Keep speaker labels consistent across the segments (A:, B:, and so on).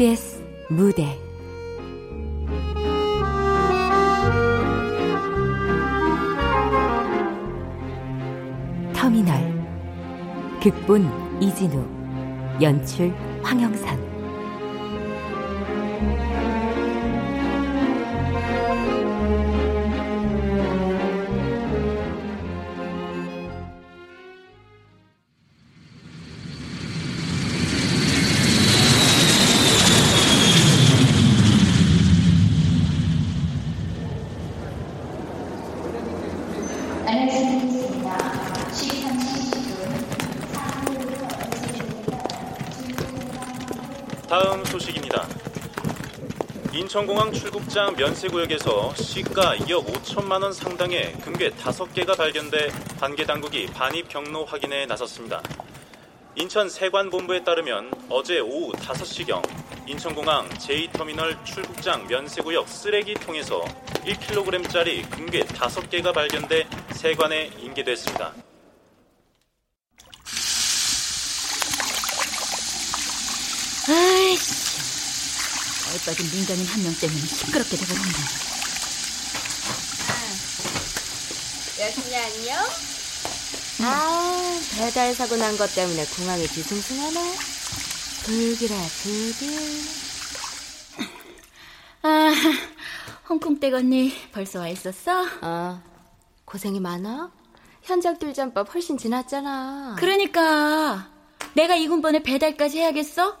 A: KBS 무대. 터미널. 극본 이진우. 연출 황영선
B: 인천공항 출국장 면세구역에서 시가 2억 5천만 원 상당의 금괴 5개가 발견돼 관계 당국이 반입 경로 확인에 나섰습니다. 인천 세관본부에 따르면 어제 오후 5시경 인천공항 제2터미널 출국장 면세구역 쓰레기통에서 1kg짜리 금괴 5개가 발견돼 세관에 인계됐습니다.
C: 아이씨. 얼빠진 민간인 한 명 때문에 시끄럽게 되버렸네.
D: 아, 여순이 안녕?
A: 아, 배달 사고 난 것 때문에 공항이 뒤숭숭하네. 불길해, 불길.
C: 아, 홍콩 댁 언니 벌써 와 있었어?
A: 어, 고생이 많아? 현장 뚫전법 훨씬 지났잖아.
C: 그러니까 내가 이군번에 배달까지 해야겠어?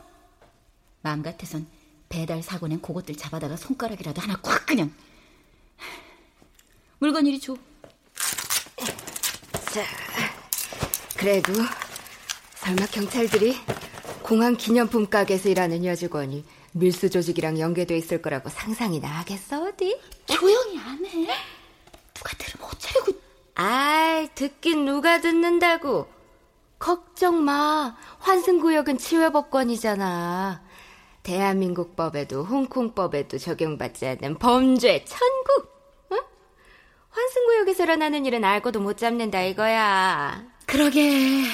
C: 마음 같아선 배달 사고 낸 그것들 잡아다가 손가락이라도 하나 꽉 그냥. 물건 이리 줘.
A: 자, 그래도 설마 경찰들이 공항 기념품 가게에서 일하는 여직원이 밀수 조직이랑 연계돼 있을 거라고 상상이나 하겠어 어디?
C: 조용히 안 해. 누가 들으면 어쩌려고.
A: 아이 듣긴 누가 듣는다고. 걱정 마. 환승구역은 치외법권이잖아. 대한민국 법에도 홍콩 법에도 적용받지 않는 범죄 천국. 응? 환승구역에서 일어나는 일은 알고도 못 잡는다 이거야.
C: 그러게.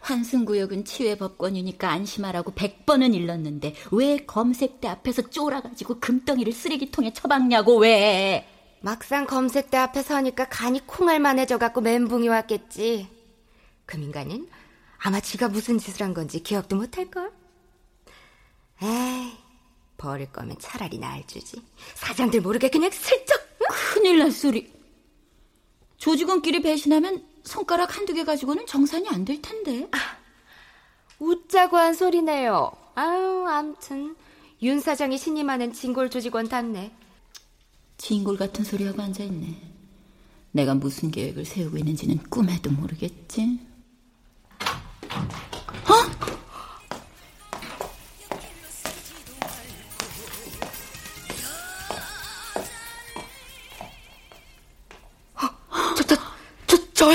C: 환승구역은 치외법권이니까 안심하라고 100번은 일렀는데 왜 검색대 앞에서 쫄아가지고 금덩이를 쓰레기통에 처박냐고 왜.
A: 막상 검색대 앞에 서니까 간이 콩알만해져갖고 멘붕이 왔겠지. 그 민간인 아마 지가 무슨 짓을 한 건지 기억도 못할걸? 에이, 버릴 거면 차라리 날 주지. 사장들 모르게 그냥 슬쩍.
C: 응? 큰일 날 소리. 조직원끼리 배신하면 손가락 한두 개 가지고는 정산이 안 될 텐데. 아,
A: 웃자고 한 소리네요. 아유, 암튼 윤 사장이 신임하는 진골 조직원 탔네.
C: 진골 같은 소리하고 앉아있네. 내가 무슨 계획을 세우고 있는지는 꿈에도 모르겠지.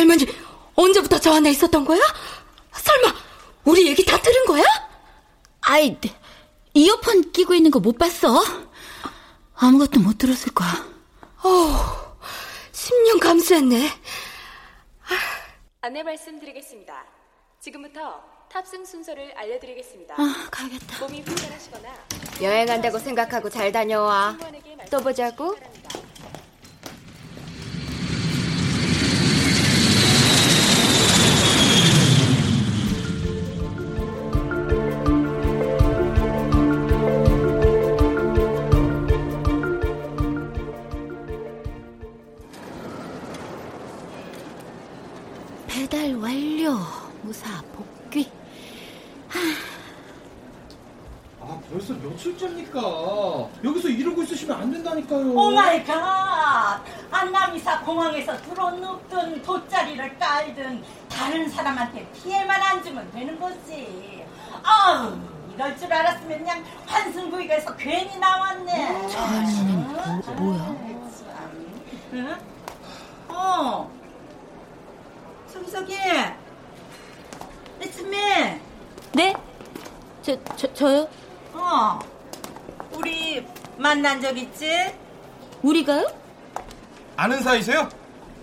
A: 할머니 언제부터 저 안에 있었던 거야? 설마 우리 얘기 다 들은 거야?
C: 아이, 이어폰 끼고 있는 거 못 봤어? 아무것도 못 들었을 거야.
A: 어, 10년 감수했네.
D: 안내 말씀드리겠습니다. 지금부터 탑승 순서를 알려드리겠습니다.
C: 아, 가야겠다.
D: 몸이 불편하시거나
A: 여행 한다고 생각하고 잘 다녀와. 또 보자고.
C: 무사 복귀.
E: 아 벌써 며칠째입니까? 여기서 이러고 있으시면 안 된다니까요.
F: Oh my God! 아 남이사 공항에서 들어눕든 돗자리를 깔든 다른 사람한테 피해만 안 주면 되는 거지. 아우 이럴 줄 알았으면 그냥 환승구역에서 괜히 나왔네.
C: 저 할머니는 뭐, 뭐야?
F: 응? 어. 성석이 레츠맨.
C: 네? 저, 저, 저요?
F: 어. 우리 만난 적 있지?
C: 우리가요?
E: 아는 사이세요?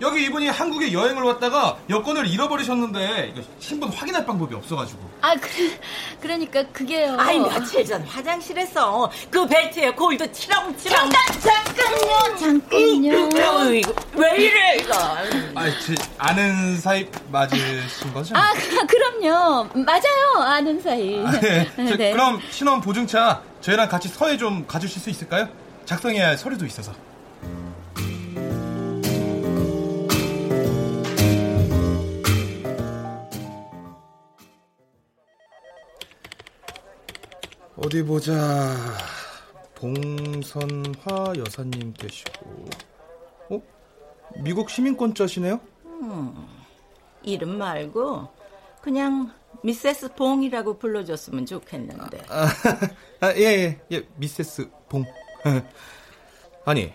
G: 여기 이분이 한국에 여행을 왔다가 여권을 잃어버리셨는데 이거 신분 확인할 방법이 없어가지고.
C: 아, 그, 그러니까 그게요.
F: 아이 며칠 전 화장실에서 그 벨트에 골드 치렁치렁
C: 잠깐요, 잠깐요.
F: 어이구, 왜 이래 이거
G: 아, 제 아는 사이 맞으신 거죠?
C: 아, 그- 그럼요. 맞아요. 아는 사이.
G: 네. 저,
C: 네.
G: 그럼 신원 보증차 저희랑 같이 서해 좀 가주실 수 있을까요? 작성해야 할 서류도 있어서. 어디 보자. 봉선화 여사님 계시고. 어? 미국 시민권자시네요?
F: 이름 말고 그냥 미세스 봉이라고 불러줬으면 좋겠는데
G: 아, 아, 예, 예, 예, 미세스 봉. 아니,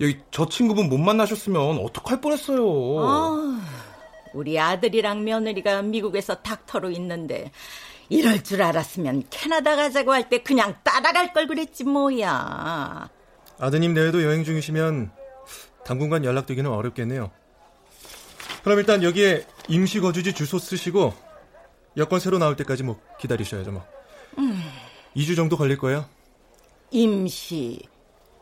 G: 여기 저 친구분 못 만나셨으면 어떡할 뻔했어요.
F: 어, 우리 아들이랑 며느리가 미국에서 닥터로 있는데 이럴 줄 알았으면 캐나다 가자고 할 때 그냥 따라갈 걸 그랬지 뭐야.
H: 아드님 내외도 여행 중이시면 당분간 연락되기는 어렵겠네요. 그럼 일단 여기에 임시 거주지 주소 쓰시고 여권 새로 나올 때까지 뭐 기다리셔야죠 뭐. 2주 정도 걸릴 거예요.
F: 임시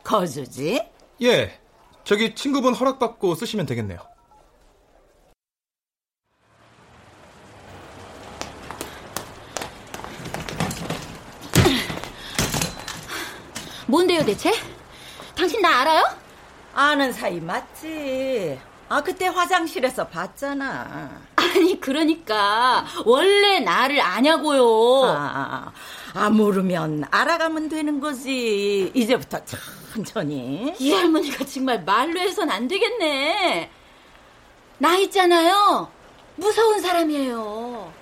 F: 거주지?
G: 예, 저기 친구분 허락받고 쓰시면 되겠네요.
C: 뭔데요, 대체? 당신 나 알아요?
F: 아는 사이 맞지? 아 그때 화장실에서 봤잖아.
C: 아니, 그러니까. 원래 나를 아냐고요.
F: 아, 아 모르면 알아가면 되는 거지. 이제부터 천천히.
C: 이 할머니가 정말 말로 해선 안 되겠네. 나 있잖아요. 무서운 사람이에요.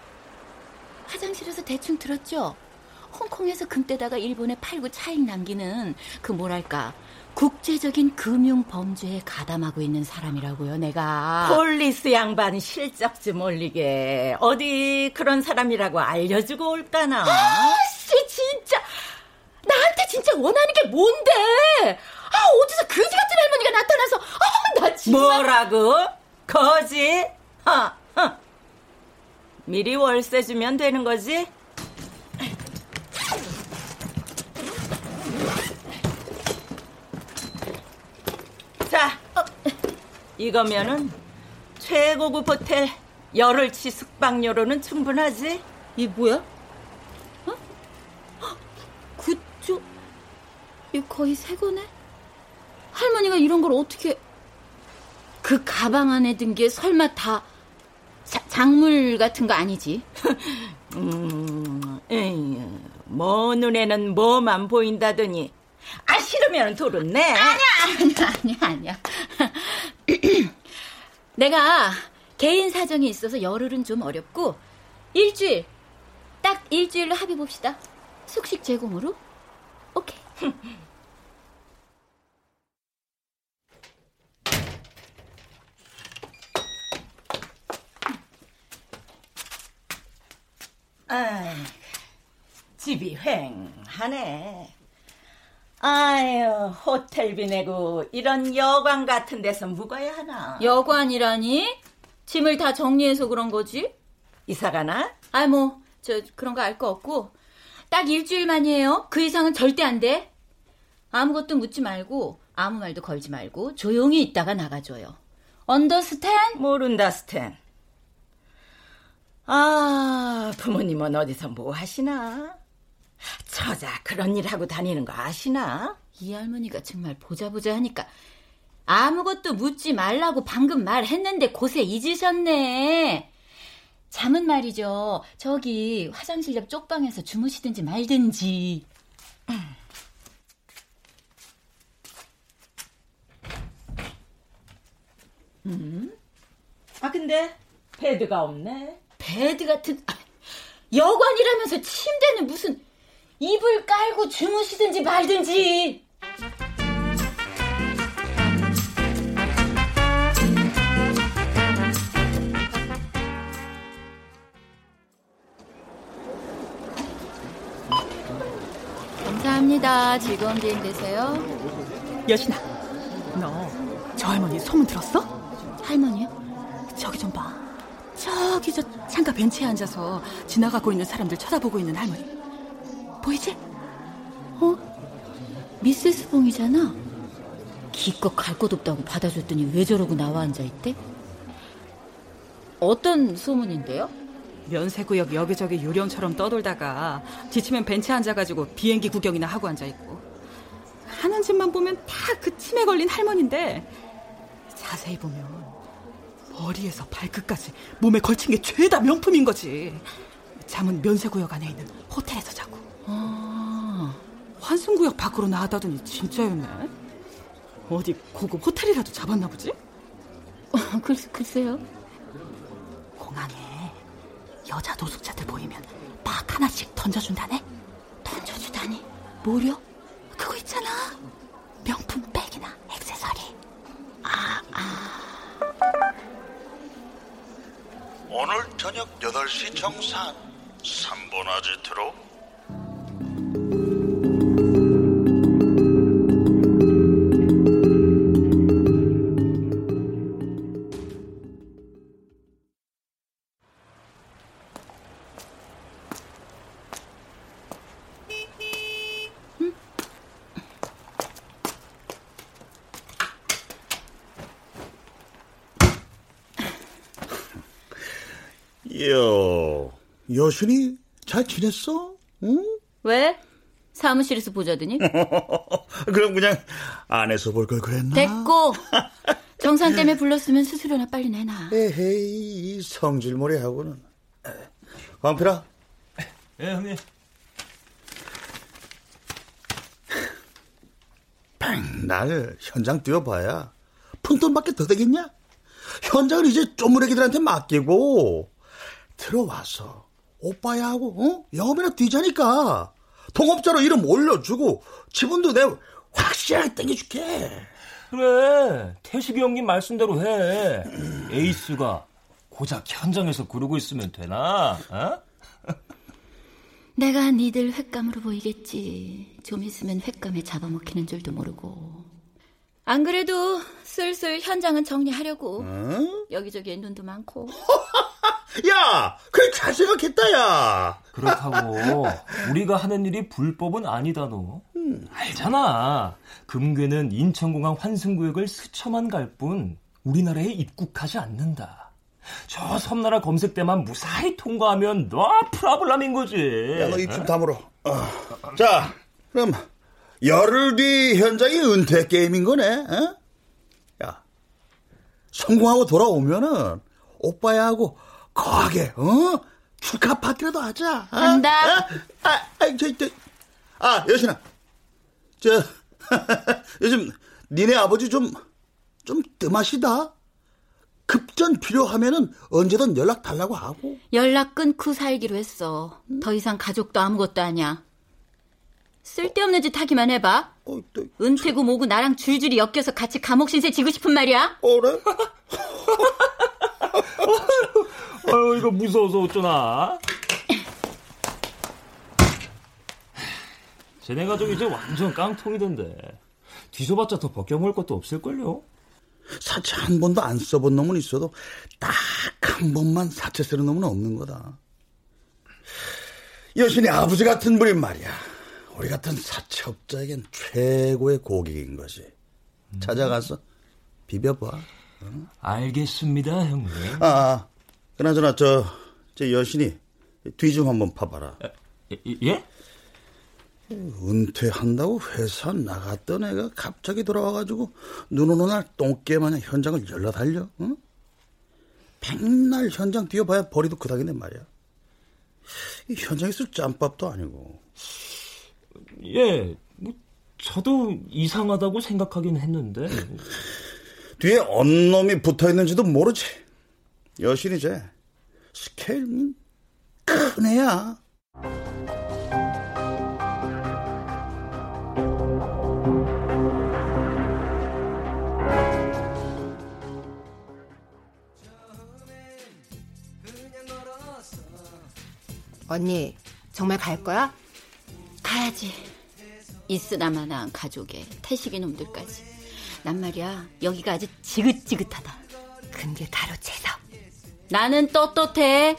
C: 화장실에서 대충 들었죠? 홍콩에서 금 떼다가 일본에 팔고 차익 남기는 그 뭐랄까 국제적인 금융 범죄에 가담하고 있는 사람이라고요, 내가.
F: police 양반 실적 좀 올리게 어디 그런 사람이라고 알려주고 올까나.
C: 아씨 진짜 나한테 진짜 원하는 게 뭔데? 아 어디서 그지 같은 할머니가 나타나서 아 나 정말
F: 뭐라고? 거지? 하, 하. 미리 월세 주면 되는 거지? 자, 어, 이거면은 최고급 호텔 열흘치 숙박료로는 충분하지?
C: 이 뭐야? 어? 헉, 구조 이거 거의 새 거네? 할머니가 이런 걸 어떻게 그 가방 안에 든 게 설마 다 자- 작물 같은 거 아니지?
F: 음, 에이, 뭐 눈에는 뭐만 보인다더니 아 싫으면 돌은 내.
C: 아니야, 아니야, 아니야. 내가 개인 사정이 있어서 열흘은 좀 어렵고 일주일 딱 일주일로 합의 봅시다. 숙식 제공으로. 오케이.
F: 아이, 집이 휑하네. 아유, 호텔비 내고 이런 여관 같은 데서 묵어야 하나?
C: 여관이라니? 짐을 다 정리해서 그런 거지?
F: 이사 가나?
C: 아이 뭐, 저 그런 거 알 거 없고 딱 일주일만이에요. 그 이상은 절대 안 돼. 아무것도 묻지 말고 아무 말도 걸지 말고 조용히 있다가 나가줘요. 언더스탠?
F: 모른다, 스탠. 아, 부모님은 어디서 뭐 하시나? 저자 그런 일 하고 다니는 거 아시나?
C: 이 할머니가 정말 보자 보자 하니까 아무것도 묻지 말라고 방금 말했는데 곳에 잊으셨네. 잠은 말이죠. 저기 화장실 옆 쪽방에서 주무시든지 말든지.
F: 아, 근데 bed가 없네.
C: bed 같은 아, 여관이라면서 침대는 무슨 이불 깔고 주무시든지 말든지. 감사합니다. 즐거운 비행 되세요.
I: 여신아, 너 저 할머니 소문 들었어?
C: 할머니요? 저기 좀 봐. 저기 저 창가 벤치에 앉아서 지나가고 있는 사람들 쳐다보고 있는 할머니. 보이지? 어? 미세스 봉이잖아. 기껏 갈 곳 없다고 받아줬더니 왜 저러고 나와 앉아있대? 어떤 소문인데요?
I: 면세구역 여기저기 요령처럼 떠돌다가 지치면 벤치에 앉아가지고 비행기 구경이나 하고 앉아있고 하는 짓만 보면 다그 침에 걸린 할머니인데 자세히 보면 머리에서 발끝까지 몸에 걸친 게 죄다 명품인 거지 잠은 면세구역 안에 있는 호텔에서 자고
C: 아,
I: 환승구역 밖으로 나왔다더니 진짜였네 어디 고급 호텔이라도 잡았나 보지?
C: 어, 글, 글쎄요.
I: 공항에 여자 노숙자들 보이면 딱 하나씩 던져준다네
C: 던져주다니. 뭐려?
I: 그거 있잖아 명품 백이나 액세서리
J: 오늘 저녁 8시 정산 3번 아지트로 여신이 잘 지냈어? 응?
C: 왜? 사무실에서 보자더니?
J: 그럼 그냥 안에서 볼 걸 그랬나?
C: 됐고. 정산 때문에 불렀으면 수수료나 빨리 내놔.
J: 에헤이 이 성질머리하고는 광필아
H: 예, 형님.
J: 백날 현장 뛰어봐야 푼돈밖에 더 되겠냐? 현장을 이제 쪼무레기들한테 맡기고 들어와서 오빠야 하고 어? 영업이나 뛰자니까 동업자로 이름 올려주고 지분도 내 확실하게 땡겨줄게
K: 그래 태식이 형님 말씀대로 해 에이스가 고작 현장에서 구르고 있으면 되나? 어?
C: 내가 니들 횟감으로 보이겠지. 좀 있으면 횟감에 잡아먹히는 줄도 모르고. 안 그래도 슬슬 현장은 정리하려고.
J: 응?
C: 여기저기에 눈도 많고.
J: 야 그래 잘 생각했다 야.
K: 그렇다고. 우리가 하는 일이 불법은 아니다 너. 알잖아. 금괴는 인천공항 환승구역을 스쳐만 갈 뿐 우리나라에 입국하지 않는다. 저 섬나라 검색대만 무사히 통과하면 너 프라블람인 거지.
J: 야 너 입 좀 다물어. 어. 자 그럼 열흘 뒤 현장이 은퇴 게임인 거네 어? 야 성공하고 돌아오면은 오빠야 하고 거하게 어 축하 파티라도 하자 어?
C: 한다.
J: 어? 아, 아, 저, 저, 아 여신아 저 요즘 니네 아버지 좀 좀 뜸하시다 급전 필요하면은 언제든 연락 달라고 하고
C: 연락 끊고 살기로 했어. 더 이상 가족도 아무것도 아니야. 쓸데없는 짓 하기만 해봐.
J: 어, 또,
C: 은퇴고 뭐고 나랑 줄줄이 엮여서 같이 감옥 신세 지고 싶은 말이야.
J: 어래?
K: 아유 이거 무서워서 어쩌나 쟤네 가족 이제 완전 깡통이던데 뒤져봤자 더 벗겨먹을 것도 없을걸요
J: 사채 한 번도 안 써본 놈은 있어도 딱 한 번만 사채 쓰는 놈은 없는 거다. 여신이 아버지 같은 분인 말이야. 우리 같은 사채업자에겐 최고의 고객인 것이. 찾아가서 비벼봐.
K: 알겠습니다 형님
J: 아, 아 그나저나 저, 저 여신이 뒤 좀 한번 파봐라.
K: 예? 예?
J: 은퇴한다고 회사 나갔던 애가 갑자기 돌아와가지고 눈 오는 날 똥개 마냥 현장을 열라 달려. 응? 백날 현장 뛰어봐야 벌이도 그닥인데 말이야. 이 현장에서 짬밥도 아니고.
K: 예, 뭐 저도 이상하다고 생각하긴 했는데
J: 뒤에 언 놈이 붙어 있는지도 모르지. 여신이 쟤 스케일 큰 애야.
A: 언니, 정말 갈 거야?
C: 가야지. 있으나마나 가족에 태식이 놈들까지. 난 말이야 여기가 아주 지긋지긋하다.
A: 금괴 가로채서.
C: 나는 떳떳해.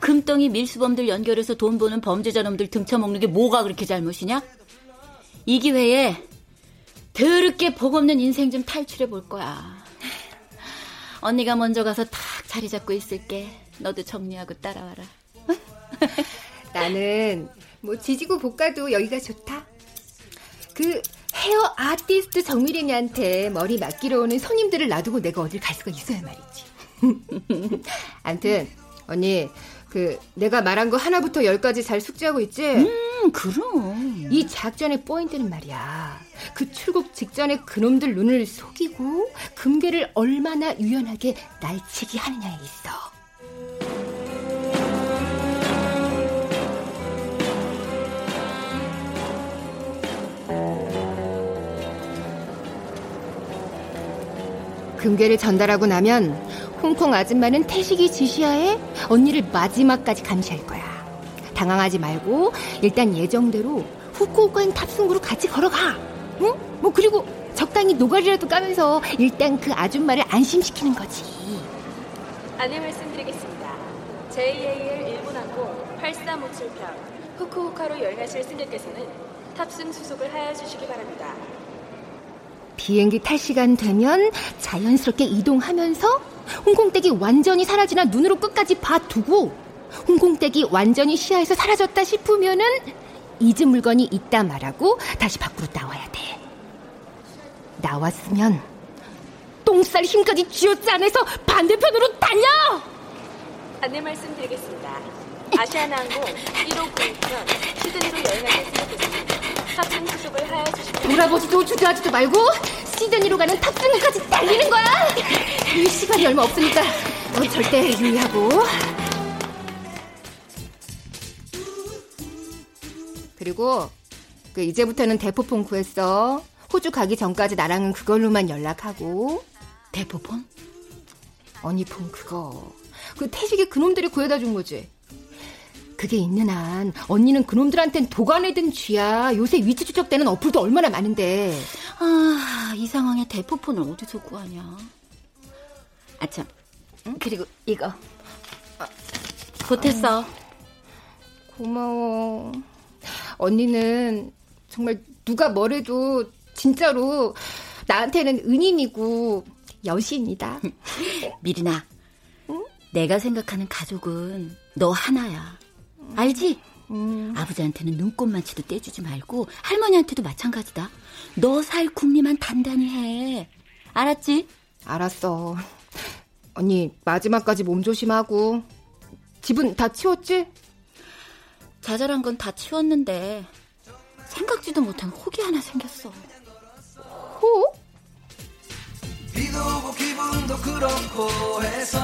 C: 금덩이 밀수범들 연결해서 돈 버는 범죄자 놈들 등쳐먹는 게 뭐가 그렇게 잘못이냐? 이 기회에 더럽게 복없는 인생 좀 탈출해 볼 거야. 언니가 먼저 가서 탁 자리 잡고 있을게. 너도 정리하고 따라와라.
L: 나는 뭐 지지고 볶아도 여기가 좋다. 아티스트 정미린이한테 머리 맡기러 오는 손님들을 놔두고 내가 어딜 갈 수가 있어야 말이지. 암튼 언니 그 내가 말한 거 하나부터 열까지 잘 숙지하고 있지?
C: 음, 그럼.
L: 이 작전의 포인트는 말이야. 그 출국 직전에 그놈들 눈을 속이고 금괴를 얼마나 유연하게 날치기 하느냐에 있어. 금괴를 전달하고 나면 홍콩 아줌마는 태식이 지시하에 언니를 마지막까지 감시할 거야. 당황하지 말고 일단 예정대로 후쿠오카행 탑승구로 같이 걸어가. 응? 뭐 그리고 적당히 노가리라도 까면서 일단 그 아줌마를 안심시키는 거지.
D: 안내 말씀드리겠습니다. JAL 일본항공 8357편 후쿠오카로 여행하실 승객께서는 탑승 수속을 하여 주시기 바랍니다.
L: 비행기 탈 시간 되면 자연스럽게 이동하면서 홍콩댁이 완전히 사라지나 눈으로 끝까지 봐두고 홍콩댁이 완전히 시야에서 사라졌다 싶으면은 잊은 물건이 있다 말하고 다시 밖으로 나와야 돼. 나왔으면 똥살 힘까지 쥐어짜내서 반대편으로 달려!
D: 안내 말씀드리겠습니다. 아시아나항공 1596편 시드니로 여행하실 승객께서는 탑승 수속을 하여 바랍니다.
L: 돌아보지도 주저하지도 말고 시드니로 가는 탑승구까지 달리는 거야! 이 시간이 얼마 없으니까 너 절대 유의하고 그리고 그 이제부터는 대포폰 구했어. 호주 가기 전까지 나랑은 그걸로만 연락하고
C: 대포폰?
L: 언니 폰 그거. 그 태식이 그놈들이 구해다 준 거지. 그게 있는 한 언니는 그놈들한텐 도가내든 쥐야. 요새 위치 추적되는 어플도 얼마나 많은데.
C: 아, 이 상황에 대포폰을 어디서 구하냐. 아참, 그리고 이거. 보탰어.
L: 고마워. 언니는 정말 누가 뭐래도 진짜로 나한테는 은인이고 여신이다.
C: 미리나, 내가 생각하는 가족은 너 하나야. 알지? 아버지한테는 눈꽃만치도 떼주지 말고 할머니한테도 마찬가지다. 너 살 궁리만 단단히 해. 알았지?
L: 알았어. 언니 마지막까지 몸 조심하고 집은 다 치웠지?
C: 자잘한 건 다 치웠는데 생각지도 못한 혹이 하나 생겼어.
L: 호?
M: 비도 오고 기분도 그렇고 해서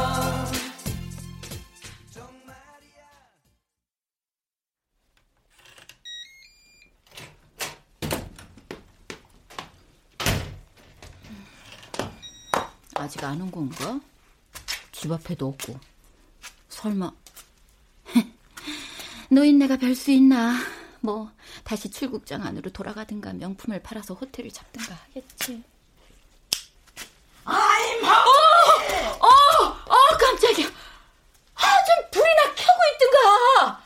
C: 아직 안 온 건가? 집 앞에도 없고. 설마 노인네가 별 수 있나? 뭐 다시 출국장 안으로 돌아가든가 명품을 팔아서 호텔을 잡든가 하겠지.
F: 아이
C: 어! 어! 어! 깜짝이야. 아, 좀 불이나 켜고 있든가. 아,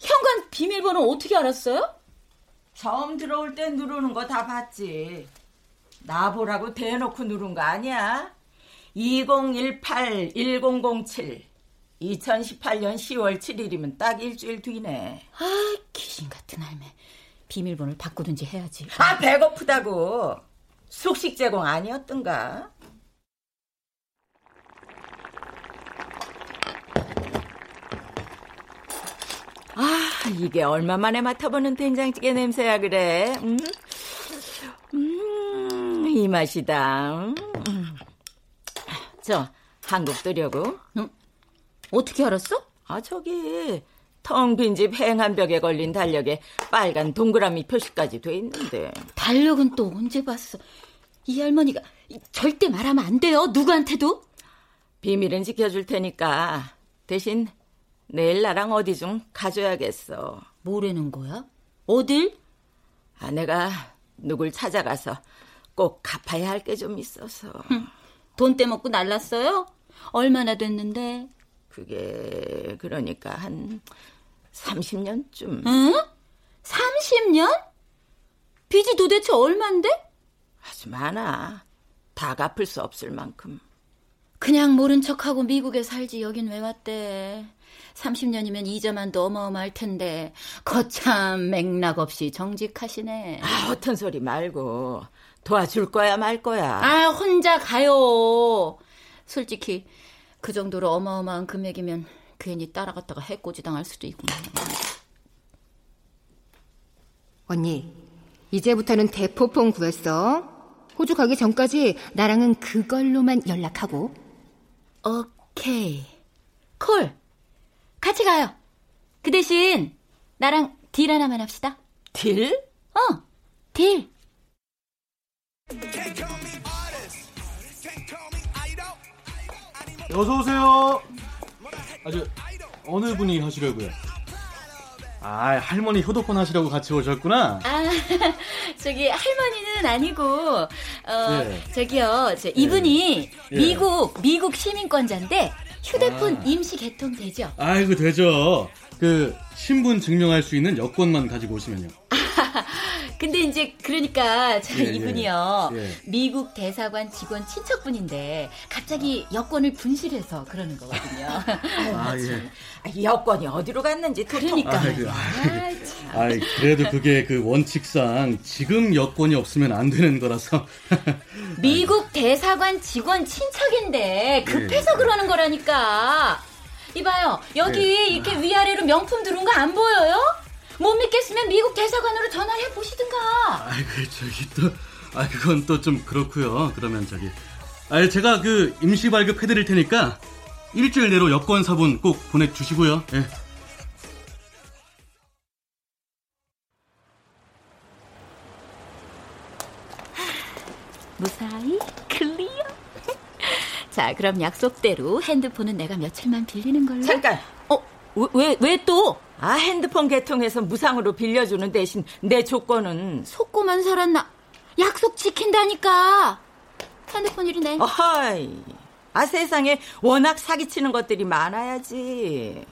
C: 현관 비밀번호 어떻게 알았어요?
F: 처음 들어올 때 누르는 거 다 봤지. 나보라고 대놓고 누른 거 아니야? 2018-1007 2018년 10월 7일이면 딱 일주일 뒤네.
C: 아, 귀신 같은 할매. 비밀번호를 바꾸든지 해야지.
F: 아, 배고프다고. 숙식 제공 아니었던가? 아, 이게 얼마 만에 맡아보는 된장찌개 냄새야, 그래. 음, 음, 이 맛이다. 음. 저, 한국 뜨려고.
C: 응? 어떻게 알았어?
F: 아, 저기, 텅 빈 집 행한 벽에 걸린 달력에 빨간 동그라미 표시까지 돼 있는데.
C: 달력은 또 언제 봤어? 이 할머니가 절대 말하면 안 돼요. 누구한테도.
F: 비밀은 지켜줄 테니까 대신 내일 나랑 어디 좀 가줘야겠어.
C: 뭐라는 거야? 어딜?
F: 아, 내가 누굴 찾아가서 꼭꼭 갚아야 할 게 좀 있어서.
C: 돈 떼먹고 날랐어요? 얼마나 됐는데?
F: 그게 그러니까 한 30년쯤.
C: 응? 30년? 빚이 도대체 얼만데?
F: 아주 많아. 다 갚을 수 없을 만큼.
C: 그냥 모른 척하고 미국에 살지 여긴 왜 왔대? 30년이면 이자만도 어마어마할 텐데 거참 맥락 없이 정직하시네.
F: 아, 어떤 소리 말고 도와줄 거야 말 거야.
C: 아, 혼자 가요. 솔직히 그 정도로 어마어마한 금액이면 괜히 따라갔다가 해코지 당할 수도 있구나.
L: 언니, 이제부터는 대포폰 구했어. 호주 가기 전까지 나랑은 그걸로만 연락하고.
C: 오케이. 콜. 같이 가요. 그 대신 나랑 딜 하나만 합시다.
F: 딜?
C: 어, 딜.
N: 어서 오세요. 아주 어느 분이 하시려고요? 아 할머니 효도폰 하시려고 같이 오셨구나.
C: 아, 저기 할머니는 아니고 어
N: 예.
C: 저기요, 저 이분이
N: 예.
C: 미국 미국 시민권자인데 휴대폰
N: 아.
C: 임시 개통 되죠?
N: 아이고 되죠. 그 신분 증명할 수 있는 여권만 가지고 오시면요.
C: 근데 이제 그러니까 저
N: 예, 예.
C: 이분이요
N: 예.
C: 미국 대사관 직원 친척분인데 갑자기 여권을 분실해서 그러는 거거든요.
N: 아 예.
F: 아, 여권이 어디로 갔는지
C: 그러니까.
N: 아이 그래도 그게 그 원칙상 지금 여권이 없으면 안 되는 거라서.
C: 미국 대사관 직원 친척인데 급해서
N: 예.
C: 그러는 거라니까. 이봐요, 여기
N: 예.
C: 이렇게 위아래로 명품 두른 거안 보여요? 못 믿겠으면 미국 대사관으로 전화를 해 보시든가.
N: 아이고 저기 또, 아 그건 또 좀 그렇고요. 그러면 저기, 아 제가 그 임시 발급 해드릴 테니까 일주일 내로 여권 사본 꼭 보내주시고요. 예.
C: 무사히 클리어. 자, 그럼 약속대로 핸드폰은 내가 며칠만 빌리는 걸로.
F: 잠깐.
C: 어, 왜, 왜 또?
F: 아, 핸드폰 개통해서 무상으로 빌려주는 대신 내 조건은
C: 속고만 살았나? 약속 지킨다니까. 핸드폰 이리 내.
F: 어허이. 아, 세상에 워낙 사기치는 것들이 많아야지.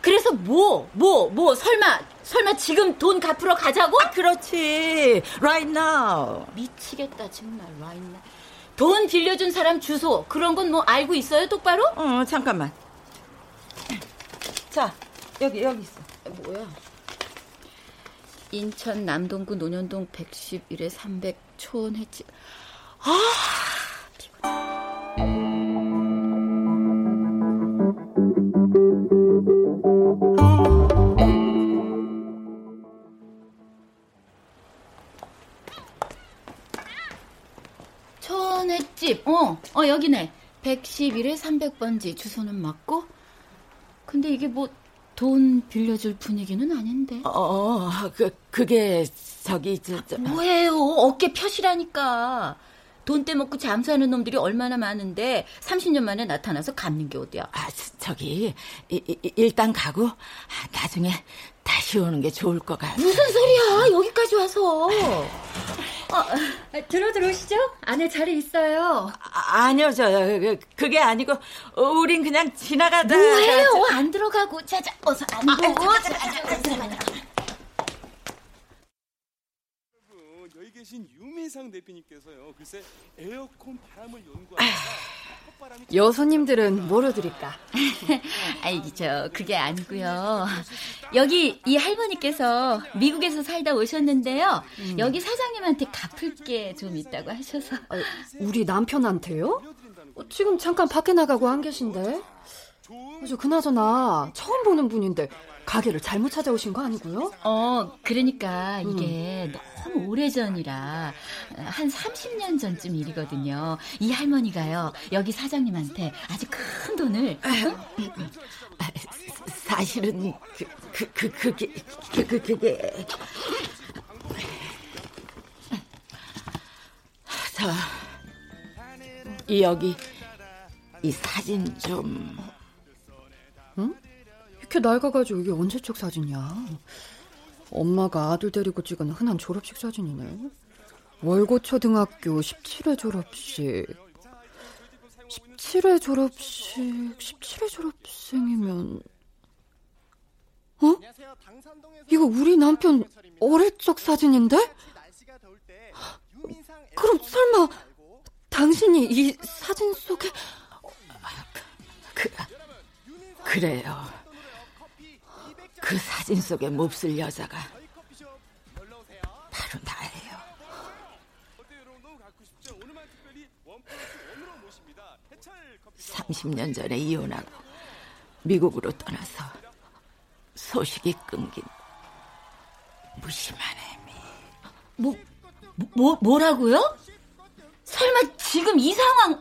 C: 그래서 뭐, 뭐, 뭐, 설마, 설마 지금 돈 갚으러 가자고?
F: 아, 그렇지. Right now.
C: 미치겠다, 정말, right now. 돈 빌려준 사람 주소, 그런 건 뭐 알고 있어요, 똑바로?
F: 어, 잠깐만. 자, 여기, 여기 있어.
C: 뭐야? 인천 남동구 논현동 111에 300 초원 횟집. 아, 초원 횟집. 어, 어, 여기네. 111에 300번지 주소는 맞고. 근데 이게 뭐 돈 빌려줄 분위기는 아닌데.
F: 어, 그, 그게, 저기, 저, 저.
C: 뭐예요? 어깨 펴시라니까. 돈 떼먹고 잠수하는 놈들이 얼마나 많은데 30년 만에 나타나서 갚는 게 어디야?
F: 아, 저기, 이, 이, 일단 가고, 아, 나중에 다시 오는 게 좋을 것 같아.
C: 무슨 소리야? 여기까지 와서. 어, 들어 들어오시죠? 안에 자리 있어요.
F: 아, 아니요, 저, 그, 그게 아니고, 어, 우린 그냥 지나가다.
C: 뭐예요? 안 들어가고. 자자, 어서 안 보고.
O: 여기 계신 유민상 대표님께서요. 글쎄 에어컨 바람을 연구하다가
P: 여손님들은 뭐로 드릴까?
C: 아이, 저, 그게 아니고요. 여기 이 할머니께서 미국에서 살다 오셨는데요. 여기 사장님한테 갚을 게 좀 있다고 하셔서.
P: 우리 남편한테요? 어, 지금 잠깐 밖에 나가고 안 계신데? 어, 저 그나저나 처음 보는 분인데 가게를 잘못 찾아오신 거 아니고요?
C: 어, 그러니까 이게 너무 오래전이라 한 30년 전쯤 일이거든요. 이 할머니가요. 여기 사장님한테 아주 큰 돈을
F: 아, 사실은, 그, 그, 그, 그게, 그, 그, 그게. 저, 이 여기, 이 사진 좀.
P: 응? 이렇게 낡아가지고 이게 언제 쪽 사진이야? 엄마가 아들 데리고 찍은 흔한 졸업식 사진이네. 월고초등학교 17회 졸업식. 17회 졸업식, 17회 졸업생이면, 어? 이거 우리 남편 어릴 적 사진인데? 그럼 설마 당신이 이 사진 속에
F: 그, 그래요. 그 사진 속에 몹쓸 여자가 바로 나예요. 30년 전에 이혼하고 미국으로 떠나서 소식이 끊긴 무심한 애미.
C: 뭐, 뭐, 뭐라고요? 설마 지금 이 상황...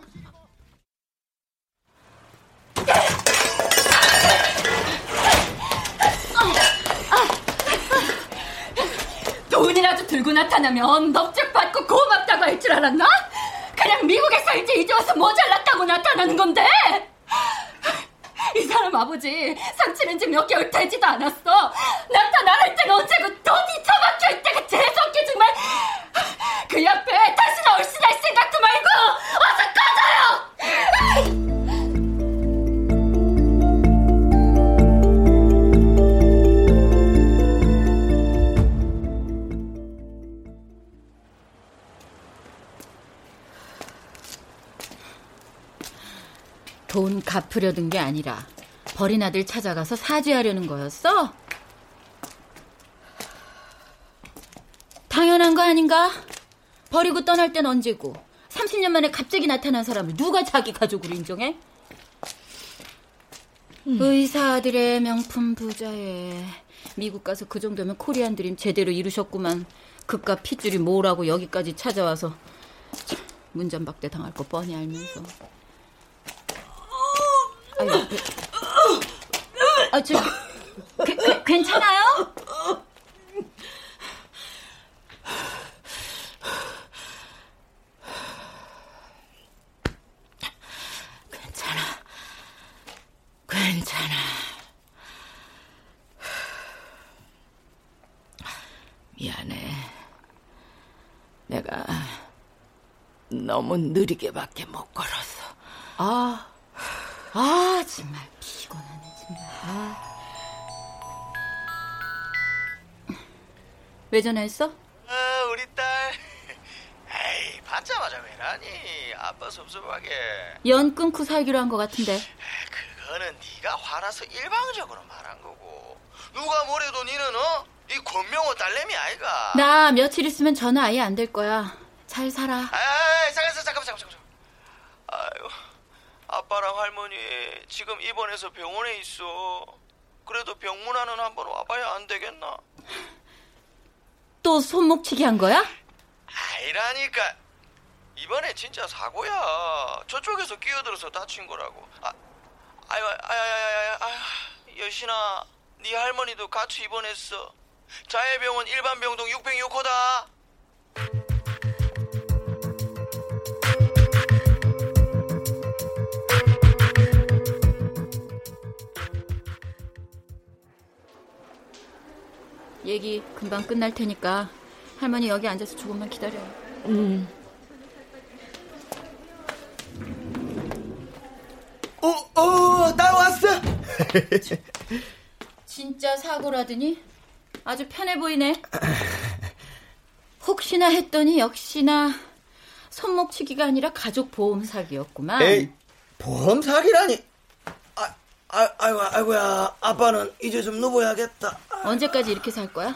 C: 돈이라도 들고 나타나면 넙죽 받고 고맙다고 할 줄 알았나? 그냥 미국에서 이제 이제 와서 모자랐다고 나타나는 건데! 이 사람 아버지 상치는 지 몇 개월 되지도 않았어. 나타나는 때는 언제고 더 뒤처박혀 있다가 재수없게 정말 그 옆에 다시는 얼씬할 생각도 말고 어서 갚으려던 게 아니라 버린 아들 찾아가서 사죄하려는 거였어? 당연한 거 아닌가? 버리고 떠날 땐 언제고 30년 만에 갑자기 나타난 사람을 누가 자기 가족으로 인정해? 음. 의사 아들의 명품 부자에 미국 가서 그 정도면 코리안 드림 제대로 이루셨구만 그깟 핏줄이 뭐라고 여기까지 찾아와서 문전박대 당할 거 뻔히 알면서 아유, 그, 아, 저, 그, 그, 괜찮아요? 괜찮아. 괜찮아. 미안해. 내가 너무 느리게밖에 못 걸었어. 아, 아, 정말 피곤하네, 정말. 아. 왜 전화했어?
Q: 아, 우리 딸. 에이, 받자마자 왜라니? 아빠 섭섭하게.
C: 연 끊고 살기로 한 것 같은데.
Q: 그거는 네가 화나서 일방적으로 말한 거고. 누가 뭐래도 니는 어? 이 권명호 딸내미 아이가.
C: 나 며칠 있으면 전화 아예 안 될 거야. 잘 살아.
Q: 아이, 잠깐, 잠깐, 잠깐, 잠깐, 아빠랑 할머니 지금 입원해서 병원에 있어. 그래도 병문안은 한번 와봐야 안 되겠나?
C: 또 손목치기 한 거야?
Q: 아니라니까. 이번에 진짜 사고야. 저쪽에서 끼어들어서 다친 거라고. 아, 아유, 아유, 아유, 아유, 여신아, 네 할머니도 같이 입원했어. 자해병원 일반병동 606호다.
C: 얘기 금방 끝날 테니까 할머니 여기 앉아서 조금만 기다려.
F: 음.
Q: 어, 어, 나 왔어.
C: 진짜 사고라더니 아주 편해 보이네. 혹시나 했더니 역시나 손목치기가 아니라 가족 보험 사기였구만.
Q: 에이, 보험 사기라니. 아, 아, 아이고, 아이고야. 아빠는 이제 좀 누워야겠다.
C: 언제까지 이렇게 살 거야?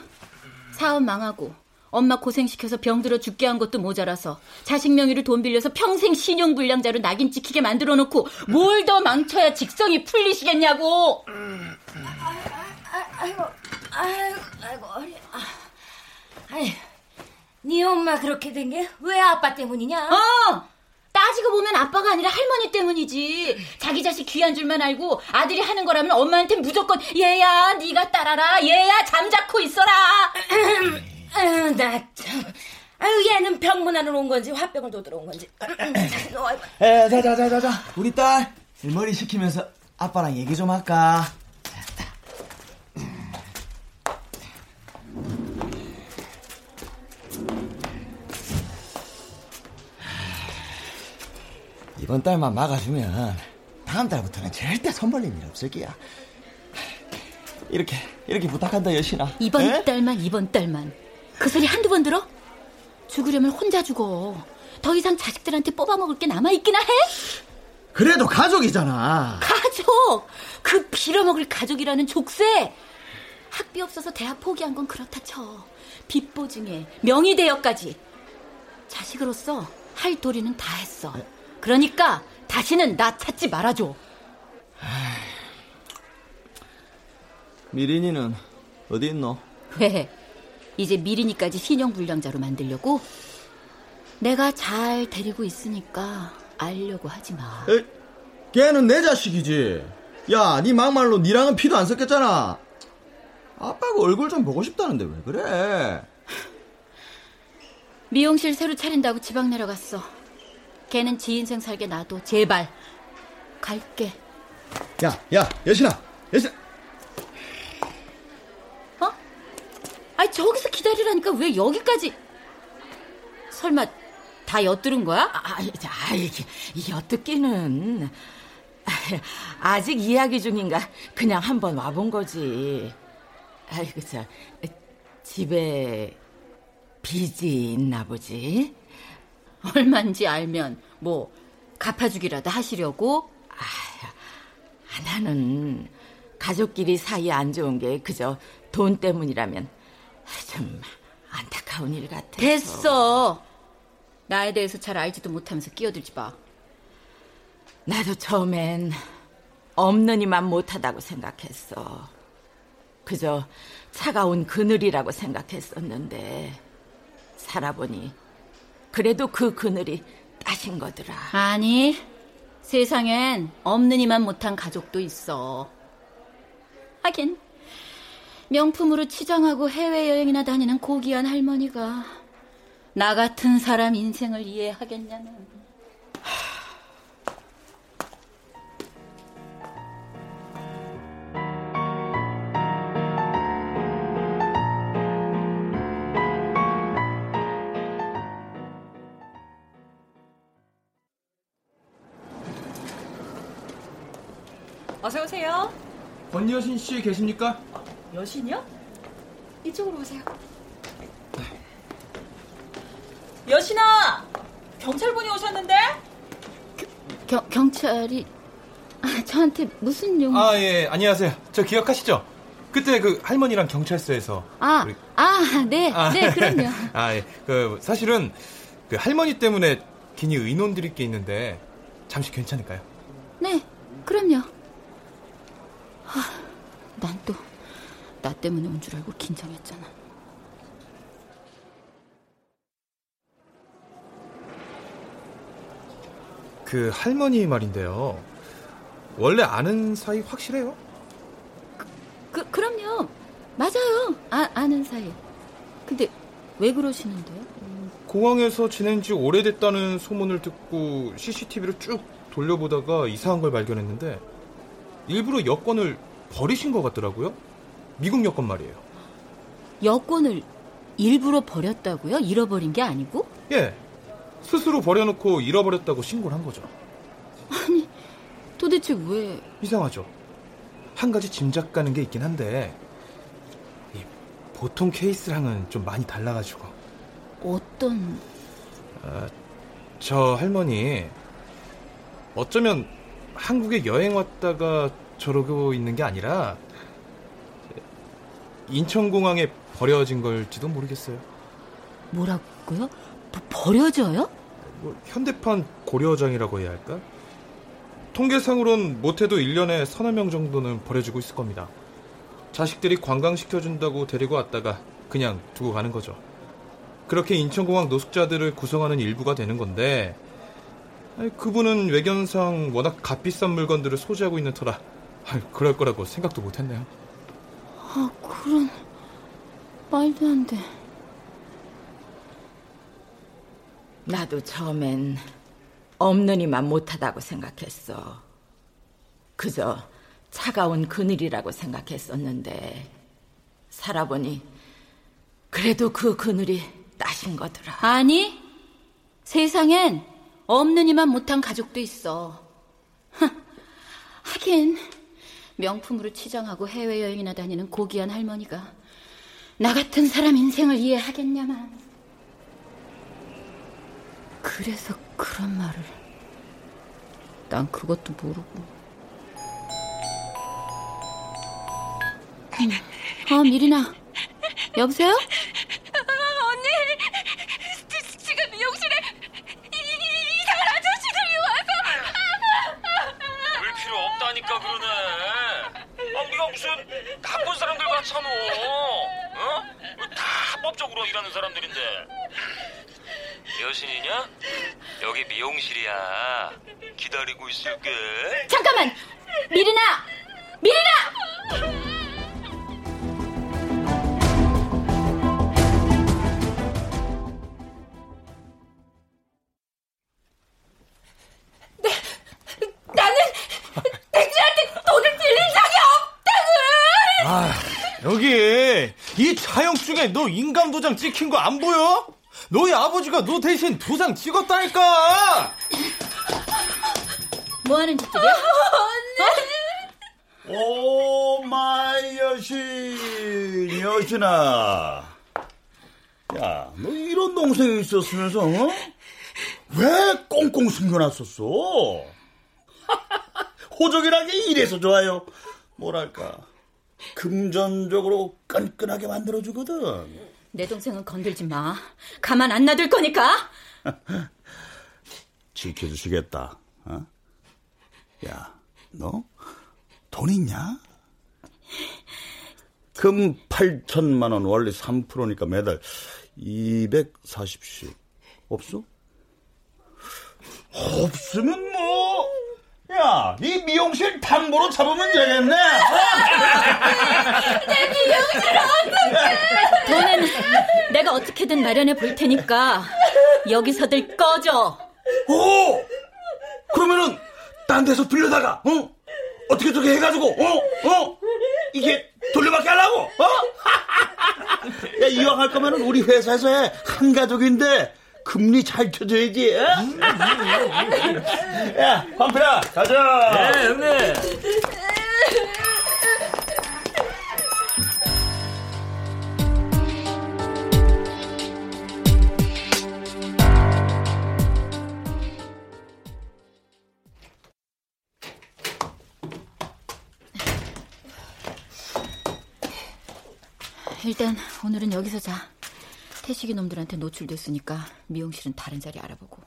C: 사업 망하고 엄마 고생시켜서 병들어 죽게 한 것도 모자라서 자식 명의로 돈 빌려서 평생 신용불량자로 낙인 찍히게 만들어 놓고 뭘 더 망쳐야 직성이 풀리시겠냐고.
R: 아, 아이고, 아이고, 아이고, 어리. 아, 아이, 네 엄마 그렇게 된 게 왜 아빠 때문이냐?
C: 어! 따지고 보면 아빠가 아니라 할머니 때문이지. 자기 자식 귀한 줄만 알고 아들이 하는 거라면 엄마한테 무조건 얘야 네가 따라라 얘야 잠자코 있어라.
R: 아유, 나 참. 아유, 얘는 병문안으로 온 건지 화병을 또 들어 온 건지.
Q: 에, 자, 자, 자, 자, 자. 우리 딸 머리 식히면서 아빠랑 얘기 좀 할까?
S: 이번 달만 막아주면 다음 달부터는 절대 손 벌릴 일 없을 기야. 이렇게 이렇게 부탁한다 여신아.
C: 이번
S: 에?
C: 달만 이번 달만 그 소리 한두 번 들어? 죽으려면 혼자 죽어. 더 이상 자식들한테 뽑아먹을 게 남아있기나 해?
S: 그래도 가족이잖아.
C: 가족! 그 빌어먹을 가족이라는 족쇄! 학비 없어서 대학 포기한 건 그렇다 쳐. 빚 보증에 명의 대여까지. 자식으로서 할 도리는 다 했어. 그러니까 다시는 나 찾지 말아줘.
S: 미린이는 어디 있노?
C: 왜? 이제 미리니까지 신용불량자로 만들려고? 내가 잘 데리고 있으니까 알려고 하지 마.
S: 에? 걔는 내 자식이지. 야, 네 막말로 니랑은 피도 안 섞였잖아. 아빠가 얼굴 좀 보고 싶다는데 왜 그래?
C: 미용실 새로 차린다고 지방 내려갔어. 걔는 지 인생 살게 놔둬. 제발. 갈게.
S: 야, 야, 여신아, 여신.
C: 어? 아니 저기서 기다리라니까 왜 여기까지? 설마 다 엿들은 거야?
F: 아이, 아이, 엿듣기는 아직 이야기 중인가 그냥 한번 와본 거지. 아이고 저 집에 빚이 있나 보지.
C: 얼만지 알면 뭐 갚아주기라도 하시려고?
F: 아, 나는 가족끼리 사이 안 좋은 게 그저 돈 때문이라면 좀 안타까운 일 같아.
C: 됐어. 나에 대해서 잘 알지도 못하면서 끼어들지 마.
F: 나도 처음엔 없는 이만 못하다고 생각했어. 그저 차가운 그늘이라고 생각했었는데 살아보니 그래도 그 그늘이 따신 거더라.
C: 아니, 세상엔 없는 이만 못한 가족도 있어. 하긴 명품으로 치장하고 해외여행이나 다니는 고귀한 할머니가 나 같은 사람 인생을 이해하겠냐는.
R: 어서 오세요.
G: 권여신 씨 계십니까?
R: 여신이요? 이쪽으로 오세요. 여신아, 경찰분이 오셨는데?
C: 경, 경찰이 아, 저한테 무슨 용?
G: 아, 예, 안녕하세요. 저 기억하시죠? 그때 그 할머니랑 경찰서에서.
C: 아,
G: 우리-
C: 아, 네,
G: 아,
C: 네, 그럼요.
G: 아, 예. 그, 사실은 그 할머니 때문에 괜히 의논 드릴 게 있는데 잠시 괜찮을까요?
C: 네, 그럼요. 난 또 나 때문에 온 줄 알고 긴장했잖아.
G: 그 할머니 말인데요. 원래 아는 사이 확실해요?
C: 그, 그럼요. 맞아요. 아, 아는 사이. 근데 왜 그러시는데요?
G: 공항에서 지낸 지 오래됐다는 소문을 듣고 CCTV를 쭉 돌려보다가 이상한 걸 발견했는데 일부러 여권을 버리신 것 같더라고요. 미국 여권 말이에요.
C: 여권을 일부러 버렸다고요? 잃어버린 게 아니고?
G: 예. 스스로 버려놓고 잃어버렸다고 신고를 한 거죠.
C: 아니, 도대체 왜?
G: 이상하죠? 한 가지 짐작 가는 게 있긴 한데 이 보통 케이스랑은 좀 많이 달라가지고
C: 어떤
G: 아, 저 할머니 어쩌면 한국에 여행 왔다가 저러고 있는 게 아니라 인천공항에 버려진 걸지도 모르겠어요.
C: 뭐라고요? 뭐 버려져요?
G: 뭐 현대판 고려장이라고 해야 할까? 통계상으론 못해도 1년에 서너 명 정도는 버려지고 있을 겁니다. 자식들이 관광시켜준다고 데리고 왔다가 그냥 두고 가는 거죠. 그렇게 인천공항 노숙자들을 구성하는 일부가 되는 건데 그분은 외견상 워낙 값비싼 물건들을 소지하고 있는 터라 그럴 거라고 생각도 못했네요.
C: 아, 그런 말도 안 돼.
F: 나도 처음엔 없는 이만 못하다고 생각했어. 그저 차가운 그늘이라고 생각했었는데 살아보니 그래도 그 그늘이 따신 거더라.
C: 아니, 세상엔 없는 이만 못한 가족도 있어. 하긴 명품으로 치장하고 해외여행이나 다니는 고귀한 할머니가 나 같은 사람 인생을 이해하겠냐만. 그래서 그런 말을. 난 그것도 모르고. 어, 미리나. 여보세요?
K: 무슨 나쁜 사람들 같잖아. 어? 다 합법적으로 일하는 사람들인데. 여신이냐? 여기 미용실이야. 기다리고 있을게.
C: 잠깐만! 미리나! 미리나!
E: 도장 찍힌 거 안 보여? 너희 아버지가 너 대신 도장 찍었다니까.
C: 뭐 하는 짓들이야?
J: Oh my 여신 여신아 야 너 이런 동생이 있었으면서 어? 왜 꽁꽁 숨겨놨었어 호적이란 게 이래서 좋아요 뭐랄까 금전적으로 끈끈하게 만들어주거든
C: 내 동생은 건들지 마. 가만 안 놔둘 거니까.
J: 지켜주시겠다 어? 야 너 돈 있냐? 금 8천만 원 원래 3%니까 매달 240씩 없어? 없으면 뭐 야, 이 미용실 담보로 잡으면 되겠네.
R: 내 미용실 어떡해!
C: 돈은 내가 어떻게든 마련해 볼 테니까 여기서들 꺼져.
J: 오! 그러면은 딴 데서 빌려다가 어? 어떻게 저렇게 해가지고 어? 어? 이게 돌려받게 하려고? 어? 야 이왕 할 거면은 우리 회사에서 해. 한 가족인데 금리 잘 쳐줘야지. 어? 야 황필아 가자.
K: 네 형님.
C: 일단 오늘은 여기서 자. 태식이 놈들한테 노출됐으니까 미용실은 다른 자리 알아보고.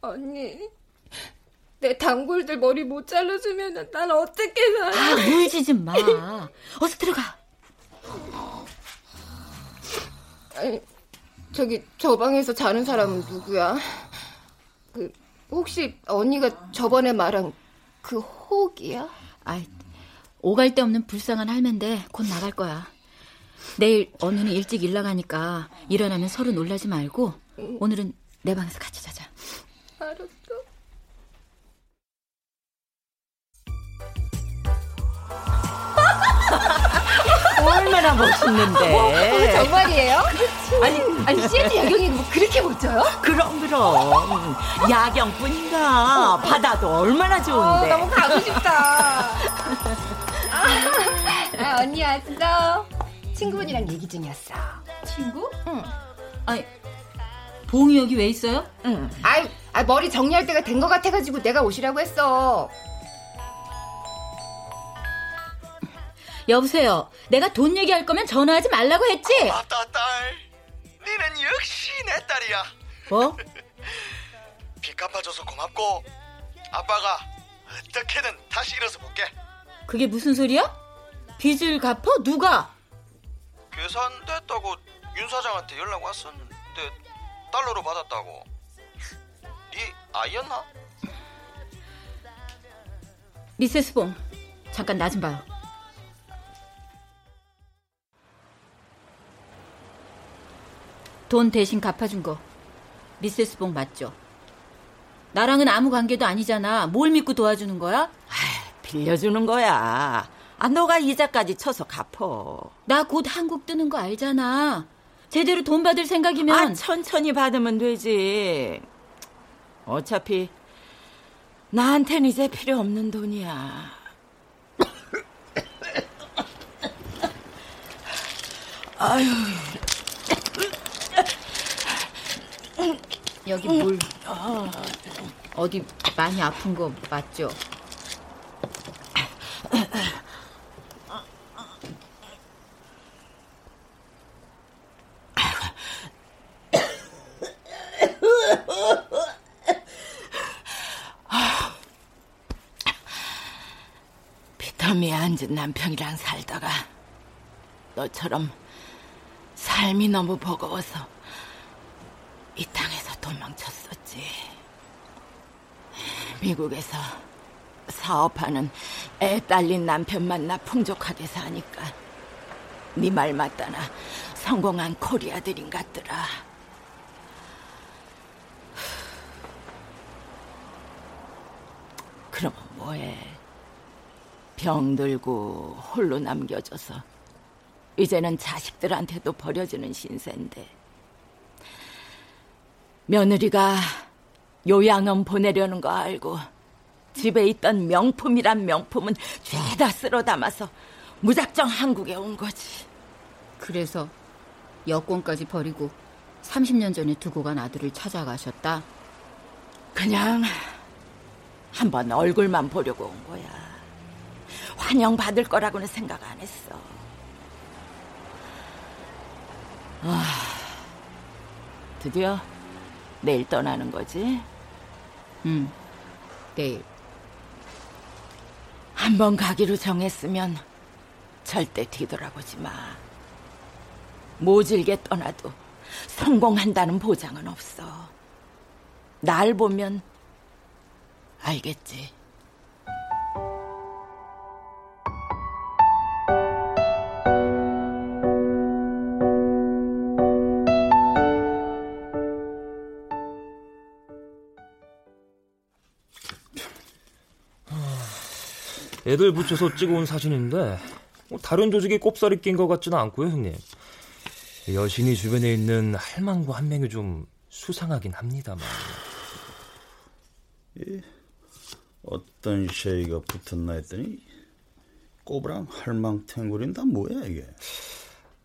L: 언니, 내 단골들 머리 못 잘라주면 난 어떻게 살아?
C: 아, 울지 좀 마. 어서 들어가.
L: 아니, 저기 저 방에서 자는 사람은 누구야? 그 혹시 언니가 저번에 말한 그 혹이야?
C: 아이, 오갈 데 없는 불쌍한 할매인데 곧 나갈 거야. 내일 언니는 일찍 일 나가니까 일어나면 서로 놀라지 말고 오늘은 내 방에서 같이 자자.
L: 알았어.
T: 얼마나 멋있는데.
L: 어, 정말이에요?
T: 아니,
L: 아니 CNT 야경이 뭐 그렇게 멋져요?
T: 그럼 그럼 야경뿐인가 바다도 얼마나 좋은데.
L: 어, 너무 가고 싶다. 아, 언니 왔어. 친구분이랑 얘기 중이었어.
C: 친구?
L: 응.
C: 아니, 봉이 여기 왜 있어요?
L: 응. 아이, 아, 머리 정리할 때가 된 것 같아가지고 내가 오시라고 했어.
C: 여보세요. 내가 돈 얘기할 거면 전화하지 말라고 했지?
Q: 맞다 딸 니는 역시 내 딸이야
C: 뭐?
Q: 빚 갚아줘서 고맙고 아빠가 어떻게든 다시 일어서 볼게
C: 그게 무슨 소리야? 빚을 갚어? 누가?
Q: 계산됐다고 윤 사장한테 연락 왔었는데 달러로 받았다고 네 아이였나?
C: 미세스 봉, 잠깐 나 좀 봐요. 돈 대신 갚아준 거 미세스 봉 맞죠? 나랑은 아무 관계도 아니잖아. 뭘 믿고 도와주는 거야?
T: 빌려주는 거야. 아, 너가 이자까지 쳐서 갚어.
C: 나 곧 한국 뜨는 거 알잖아. 제대로 돈 받을 생각이면
T: 아, 천천히 받으면 되지.
F: 어차피 나한텐 이제 필요 없는 돈이야. 아유.
C: 여기 물. 어디 많이 아픈 거 맞죠?
F: 비터미에 앉은 남편이랑 살다가 너처럼 삶이 너무 버거워서 이 땅에서 도망쳤었지. 미국에서 사업하는 애 딸린 남편 만나 풍족하게 사니까 네 말 맞다나 성공한 코리아들인 같더라. 그러면 뭐해? 병들고 홀로 남겨져서 이제는 자식들한테도 버려지는 신세인데 며느리가 요양원 보내려는 거 알고 집에 있던 명품이란 명품은 죄다 쓸어 담아서 무작정 한국에 온 거지.
C: 그래서 여권까지 버리고 30년 전에 두고 간 아들을 찾아가셨다?
F: 그냥 한번 얼굴만 보려고 온 거야. 환영받을 거라고는 생각 안 했어. 아, 드디어 내일 떠나는 거지?
C: 응, 내일.
F: 한 번 가기로 정했으면 절대 뒤돌아보지 마. 모질게 떠나도 성공한다는 보장은 없어. 날 보면 알겠지.
K: 애들 붙여서 찍어온 사진인데 뭐 다른 조직이 꼽살이 낀 것 같지는 않고요, 형님. 여신이 주변에 있는 할망구 한 명이 좀 수상하긴 합니다만.
J: 예, 어떤 쉐이가 붙었나 했더니 꼬부랑 할망탱구린 다 뭐야 이게?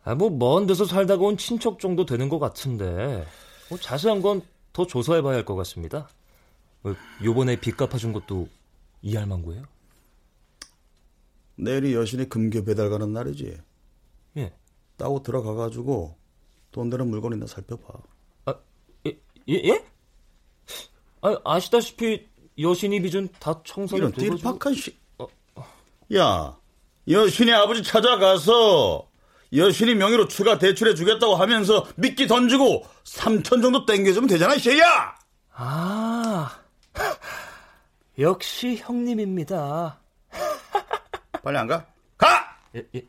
K: 아, 뭐 먼 데서 살다가 온 친척 정도 되는 것 같은데 뭐 자세한 건 더 조사해봐야 할 것 같습니다. 뭐, 요번에 빚 갚아준 것도 이 할망구예요?
J: 내일이 여신이 금괴 배달 가는 날이지.
K: 예.
J: 따고 들어가 가지고 돈 되는 물건이나 살펴봐.
K: 예? 예? 아, 아시다시피 여신이 빚은 다 청산이
J: 이런 띠팍한 씨. 야, 여신이 아버지 찾아가서 여신이 명의로 추가 대출해 주겠다고 하면서 미끼 던지고 3천 정도 땡겨주면 되잖아, 이 쉐야!
K: 아, 역시 형님입니다.
J: 빨리 안 가? 가!
K: 예, 예.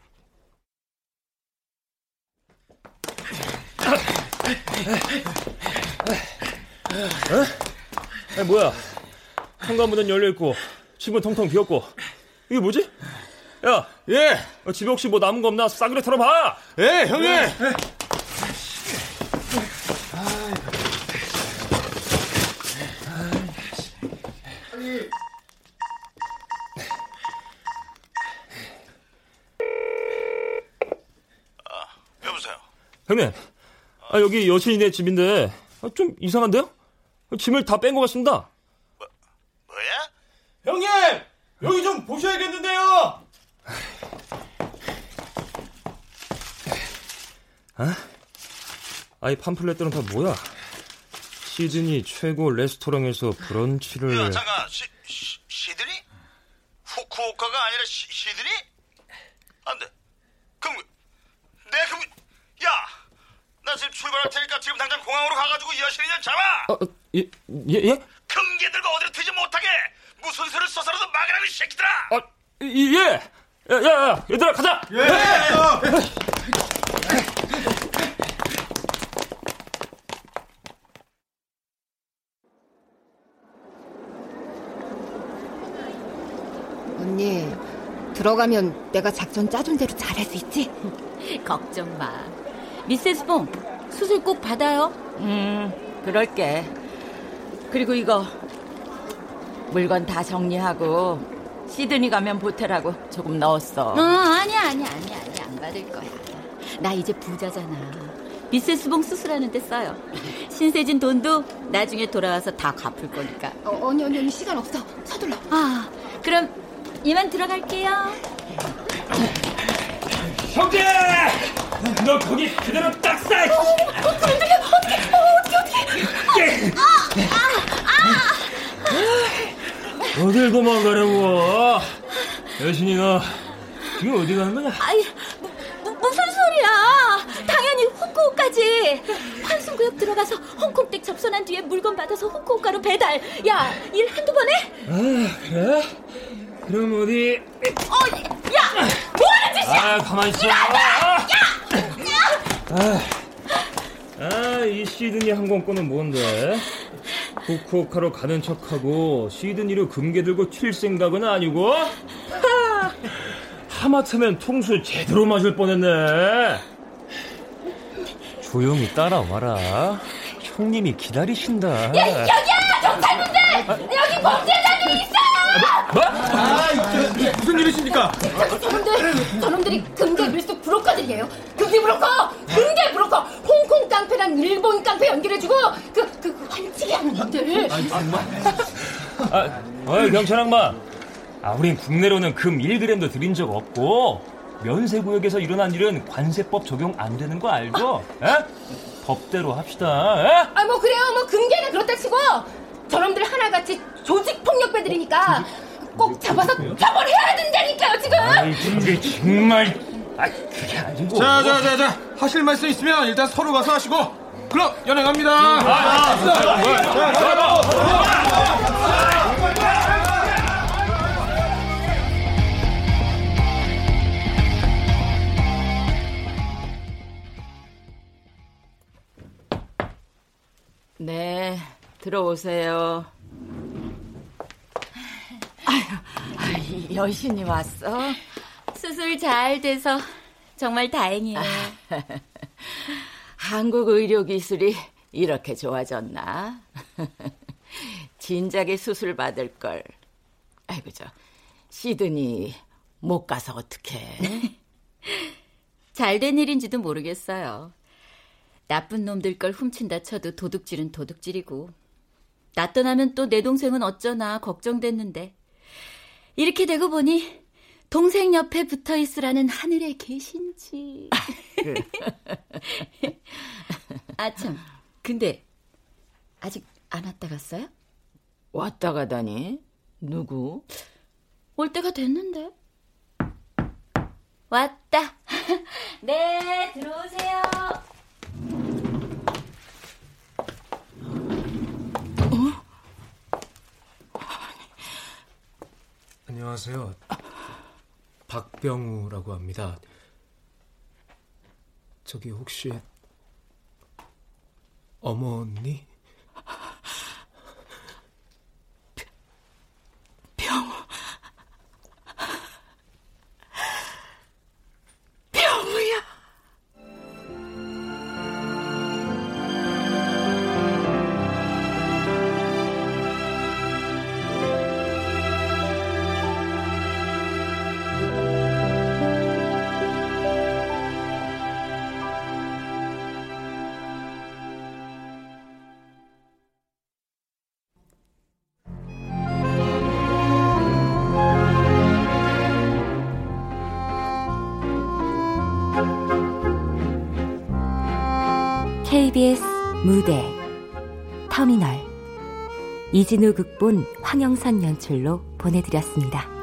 K: 어? 아, 뭐야? 현관문은 열려있고, 집은 텅텅 비었고, 이게 뭐지? 야!
G: 예!
K: 어, 집에 혹시 뭐 남은 거 없나 싸그리 털어봐!
G: 예, 형님!
Q: 여보
K: 아, 여기 여신이네 집인데, 아, 좀 이상한데요? 짐을 다 뺀 것 같습니다.
Q: 뭐야?
G: 형님! 여기 좀 보셔야겠는데요!
K: 아? 아이 팜플렛들은 다 뭐야? 시드니 최고 레스토랑에서 브런치를
Q: 야, 잠깐, 시, 시, 시드니? 후쿠오카가 아니라 시, 시드니? 안 돼. 그럼! 나 지금 출발할 테니까 지금 당장 공항으로 가가지고 여신이년 잡아!
K: 아, 예, 예, 예?
Q: 금괴 들고 어디로 튀지 못하게! 무슨 수를 써서라도 막으라는 새끼들아!
K: 아, 예! 야, 야, 야, 얘들아, 가자!
G: 예!
L: 언니, 들어가면 내가 작전 짜준 대로 잘할 수 있지?
C: 걱정 마. 미세스 봉, 수술 꼭 받아요.
F: 음, 그럴게. 그리고 이거 물건 다 정리하고 시드니 가면 보태라고 조금 넣었어.
C: 어, 아니야, 아니야, 아니야, 아니야. 안 받을 거야. 나 이제 부자잖아. 비세스 봉 수술하는데 써요. 신세진 돈도 나중에 돌아와서 다 갚을 거니까.
L: 어, 언니, 언니, 언니, 시간 없어. 서둘러.
C: 아, 그럼 이만 들어갈게요.
K: 형제! 너 거기 그대로 딱 싸!
R: 어떻게, 어떻게, 어떻게, 어떻게.
K: 어딜 도망가려고? 여신이 너 지금 어디 가는 거냐?
C: 무, 무, 무슨 소리야? 당연히 후쿠오카지. 환승구역 들어가서 홍콩댁 접선한 뒤에 물건 받아서 후쿠오카로 배달. 야, 일 한두 번 해?
K: 아 그래? 그럼 어디?
C: 어, 야, 뭐하는 짓이야?
K: 아 가만 있어.
C: 야, 야,
K: 아, 아, 이 시드니 항공권은 뭔데? 후쿠오카로 가는 척하고 시드니로 금괴 들고 튈 생각은 아니고? 하, 하마터면 통수 제대로 맞을 뻔했네. 조용히 따라와라. 형님이 기다리신다.
R: 야, 여기야! 경찰분들! 여기 범죄자들이 있어!
K: 뭐?
G: 아, 무슨 일이십니까?
R: 저놈들, 저놈들이 금괴 밀속 브로커들이에요. 금괴 브로커! 금괴 브로커! 홍콩 깡패랑 일본 깡패 연결해주고 그, 그, 그 환치기 하는 놈들.
K: 아, 어이, 경찰 악마. 아, 우린 국내로는 금 1g도 들인 적 없고, 면세구역에서 일어난 일은 관세법 적용 안 되는 거 알죠? 에? 법대로 합시다. 에?
R: 아, 뭐 그래요. 뭐 금괴는 그렇다 치고 저놈들 하나같이 조직 폭력배들이니까 꼭 잡아서 처벌해야 된다니까요, 지금.
K: 아이, 그게 정말. 아, 그게 아니고.
G: 자, 자, 자, 자. 하실 말씀 있으면 일단 서로 가서 하시고. 그럼 연행 갑니다.
K: 아,
F: 네, 들어오세요. 아유, 여신이 왔어?
C: 수술 잘 돼서 정말 다행이에요.
F: 한국 의료 기술이 이렇게 좋아졌나? 진작에 수술 받을 걸. 아이고 저 시드니 못 가서 어떡해?
C: 잘 된 일인지도 모르겠어요. 나쁜 놈들 걸 훔친다 쳐도 도둑질은 도둑질이고 나 떠나면 또 내 동생은 어쩌나 걱정됐는데 이렇게 되고 보니 동생 옆에 붙어 있으라는 하늘의 계신지. 아 참, 근데 아직 안 왔다 갔어요?
F: 왔다 가다니 누구?
C: 올 때가 됐는데. 왔다. 네, 들어오세요.
U: 안녕하세요. 박병우라고 합니다. 저기 혹시 어머니?
V: 무대 터미널 이진우 극본 황영선 연출로 보내드렸습니다.